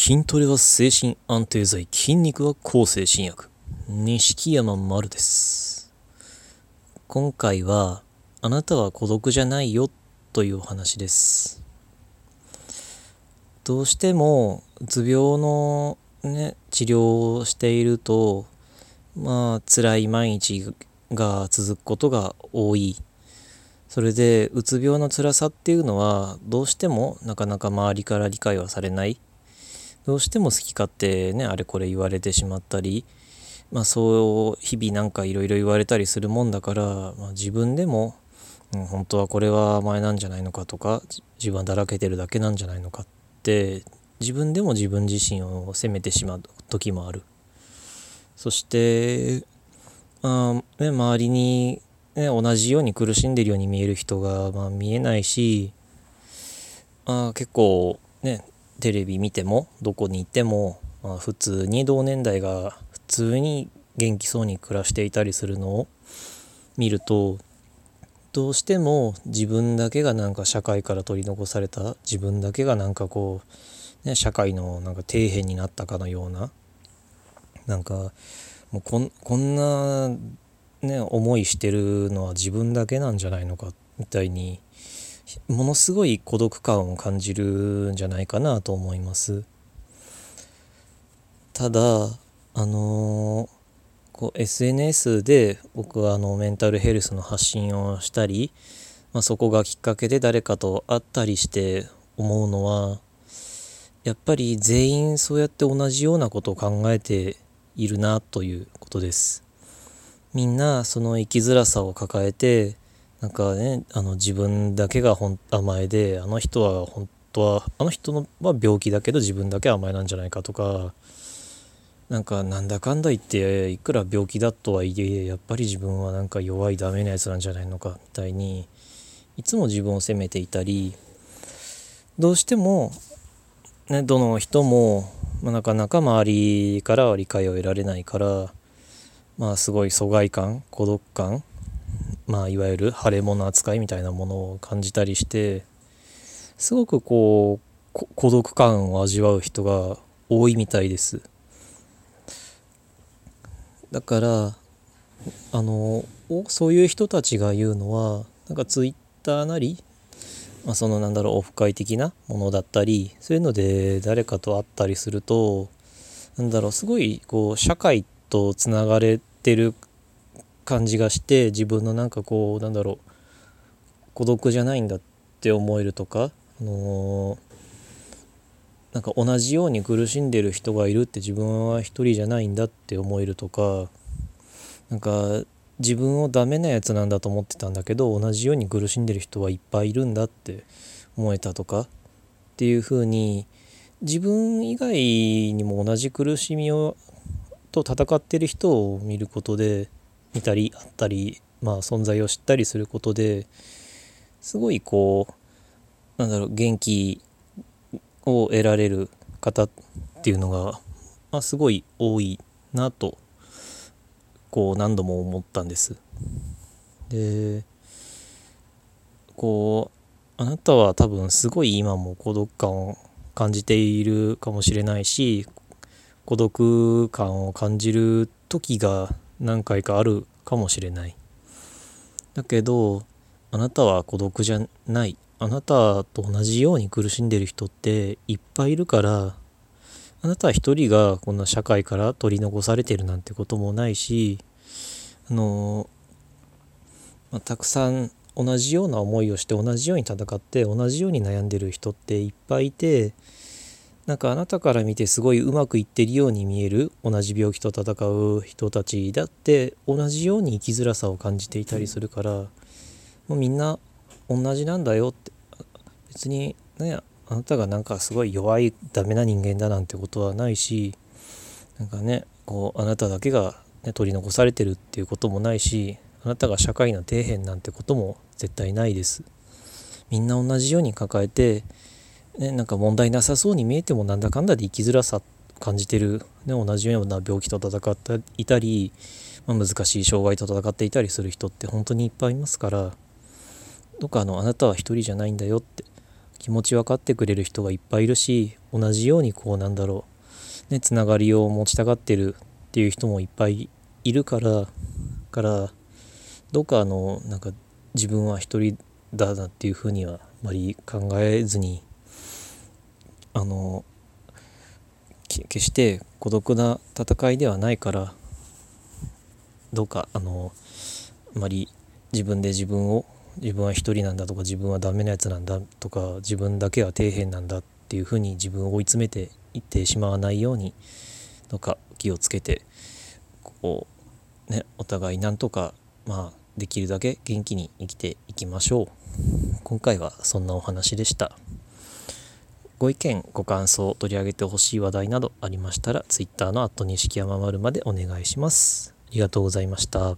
筋トレは精神安定剤筋肉は抗精神薬。錦山丸です。今回はあなたは孤独じゃないよというお話です。どうしてもうつ病のね治療をしているとまあ辛い毎日が続くことが多い。それでうつ病の辛さっていうのはどうしてもなかなか周りから理解はされない。どうしても好き勝手ねあれこれ言われてしまったりまあそう日々なんかいろいろ言われたりするもんだから、まあ、自分でも、うん、本当はこれは前なんじゃないのかとか自分はだらけてるだけなんじゃないのかって自分でも自分自身を責めてしまう時もある。そしてあ、ね、周りにね、同じように苦しんでるように見える人が、まあ、見えないし、あ、結構ねテレビ見てもどこに行っても、まあ、普通に同年代が普通に元気そうに暮らしていたりするのを見るとどうしても自分だけがなんか社会から取り残された自分だけがなんかこう、ね、社会のなんか底辺になったかのようななんかもうこんこんなね思いしてるのは自分だけなんじゃないのかみたいにものすごい孤独感を感じるんじゃないかなと思います。ただあのこう SNS で僕はあのメンタルヘルスの発信をしたり、まあ、そこがきっかけで誰かと会ったりして思うのはやっぱり全員そうやって同じようなことを考えているなということです。みんなその生きづらさを抱えてなんかねあの自分だけが本甘えであの人は本当はあの人のは病気だけど自分だけ甘えなんじゃないかとかなんかなんだかんだ言っていくら病気だとはいえやっぱり自分はなんか弱いダメなやつなんじゃないのかみたいにいつも自分を責めていたりどうしてもねどの人も、まあ、なかなか周りからは理解を得られないからまあすごい疎外感孤独感まあいわゆる腫れ物扱いみたいなものを感じたりしてすごくこう孤独感を味わう人が多いみたいです。だからあのそういう人たちが言うのはなんかツイッターなり、まあ、そのなんだろうオフ会的なものだったりそういうので誰かと会ったりするとなんだろうすごいこう社会とつながれてる感じがして自分のなんかこうなんだろう孤独じゃないんだって思えるとか、あのー、なんか同じように苦しんでる人がいるって自分は一人じゃないんだって思えるとかなんか自分をダメなやつなんだと思ってたんだけど同じように苦しんでる人はいっぱいいるんだって思えたとかっていうふうに自分以外にも同じ苦しみをと戦ってる人を見ることで見たりあったりまあ存在を知ったりすることですごいこうなんだろう元気を得られる方っていうのが、まあ、すごい多いなとこう何度も思ったんです。でこうあなたは多分すごい今も孤独感を感じているかもしれないし孤独感を感じる時が何回かあるかもしれない。だけどあなたは孤独じゃない。あなたと同じように苦しんでる人っていっぱいいるからあなた一人がこんな社会から取り残されてるなんてこともないしあの、まあ、たくさん同じような思いをして同じように戦って同じように悩んでる人っていっぱいいてなんかあなたから見てすごいうまくいってるように見える同じ病気と戦う人たちだって同じように生きづらさを感じていたりするからもうみんな同じなんだよって別にねあなたがなんかすごい弱いダメな人間だなんてことはないしなんかねこうあなただけが、ね、取り残されてるっていうこともないしあなたが社会の底辺なんてことも絶対ないです。みんな同じように抱えてね、なんか問題なさそうに見えてもなんだかんだで生きづらさ感じてる、ね、同じような病気と戦っていたり、まあ、難しい障害と戦っていたりする人って本当にいっぱいいますからどっかあのあなたは一人じゃないんだよって気持ち分かってくれる人がいっぱいいるし同じようにこうなんだろうねつながりを持ちたがってるっていう人もいっぱいいるからからどうかあのなんか自分は一人だなっていうふうにはあまり考えずにあの決して孤独な戦いではないからどうかあのあまり自分で自分を自分は一人なんだとか自分はダメなやつなんだとか自分だけは底辺なんだっていうふうに自分を追い詰めていってしまわないようにどうか気をつけてこうねお互いなんとかまあできるだけ元気に生きていきましょう。今回はそんなお話でした。ご意見ご感想取り上げてほしい話題などありましたら Twitter の錦山丸までお願いしますありがとうございました。